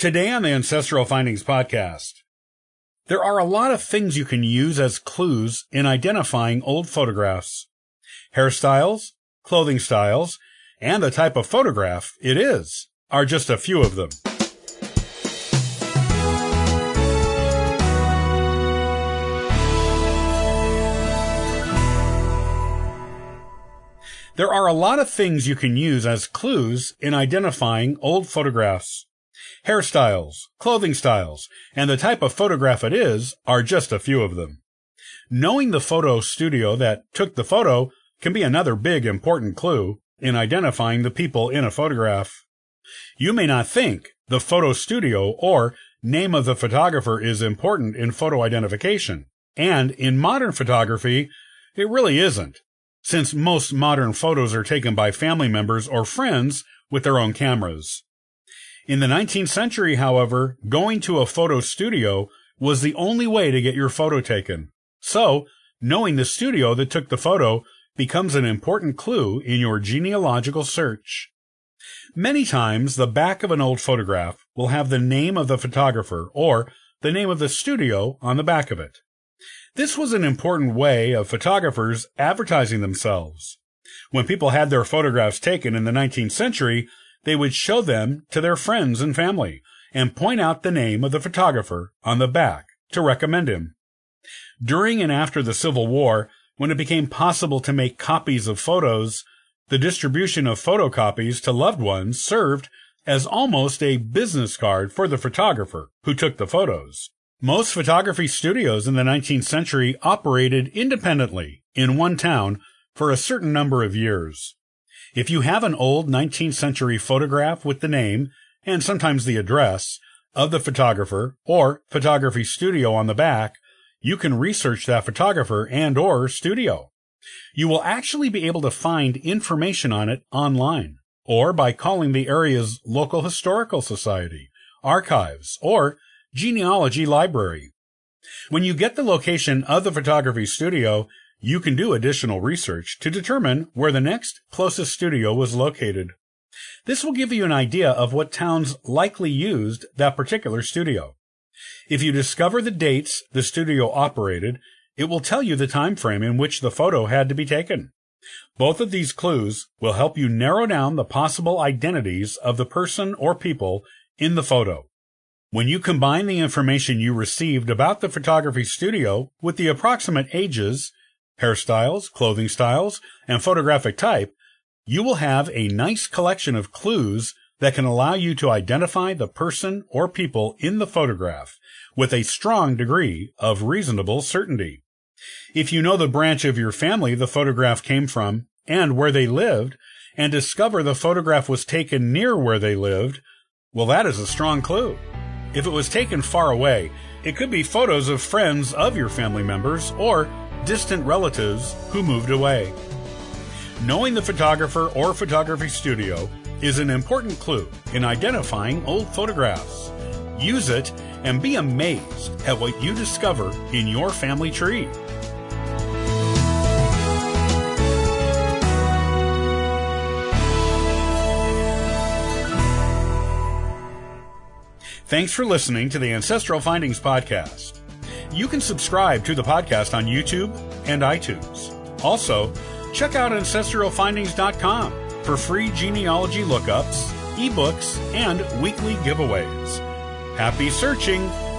Today on the Ancestral Findings podcast, there are a lot of things you can use as clues in identifying old photographs. Hairstyles, clothing styles, and the type of photograph it is are just a few of them. There are a lot of things you can use as clues in identifying old photographs. Hairstyles, clothing styles, and the type of photograph it is are just a few of them. Knowing the photo studio that took the photo can be another big important clue in identifying the people in a photograph. You may not think the photo studio or name of the photographer is important in photo identification, and in modern photography, it really isn't, since most modern photos are taken by family members or friends with their own cameras. In the 19th century, however, going to a photo studio was the only way to get your photo taken. So, knowing the studio that took the photo becomes an important clue in your genealogical search. Many times, the back of an old photograph will have the name of the photographer or the name of the studio on the back of it. This was an important way of photographers advertising themselves. When people had their photographs taken in the 19th century, they would show them to their friends and family and point out the name of the photographer on the back to recommend him. During and after the Civil War, when it became possible to make copies of photos, the distribution of photocopies to loved ones served as almost a business card for the photographer who took the photos. Most photography studios in the 19th century operated independently in one town for a certain number of years. If you have an old 19th century photograph with the name, and sometimes the address, of the photographer or photography studio on the back, you can research that photographer and or studio. You will actually be able to find information on it online or by calling the area's local historical society, archives, or genealogy library. When you get the location of the photography studio, you can do additional research to determine where the next closest studio was located. This will give you an idea of what towns likely used that particular studio. If you discover the dates the studio operated, it will tell you the time frame in which the photo had to be taken. Both of these clues will help you narrow down the possible identities of the person or people in the photo. When you combine the information you received about the photography studio with the approximate ages, hairstyles, clothing styles, and photographic type, you will have a nice collection of clues that can allow you to identify the person or people in the photograph with a strong degree of reasonable certainty. If you know the branch of your family the photograph came from and where they lived, and discover the photograph was taken near where they lived, well, that is a strong clue. If it was taken far away, it could be photos of friends of your family members or distant relatives who moved away. Knowing the photographer or photography studio is an important clue in identifying old photographs. Use it and be amazed at what you discover in your family tree. Thanks for listening to the Ancestral Findings Podcast. You can subscribe to the podcast on YouTube and iTunes. Also, check out ancestralfindings.com for free genealogy lookups, ebooks, and weekly giveaways. Happy searching!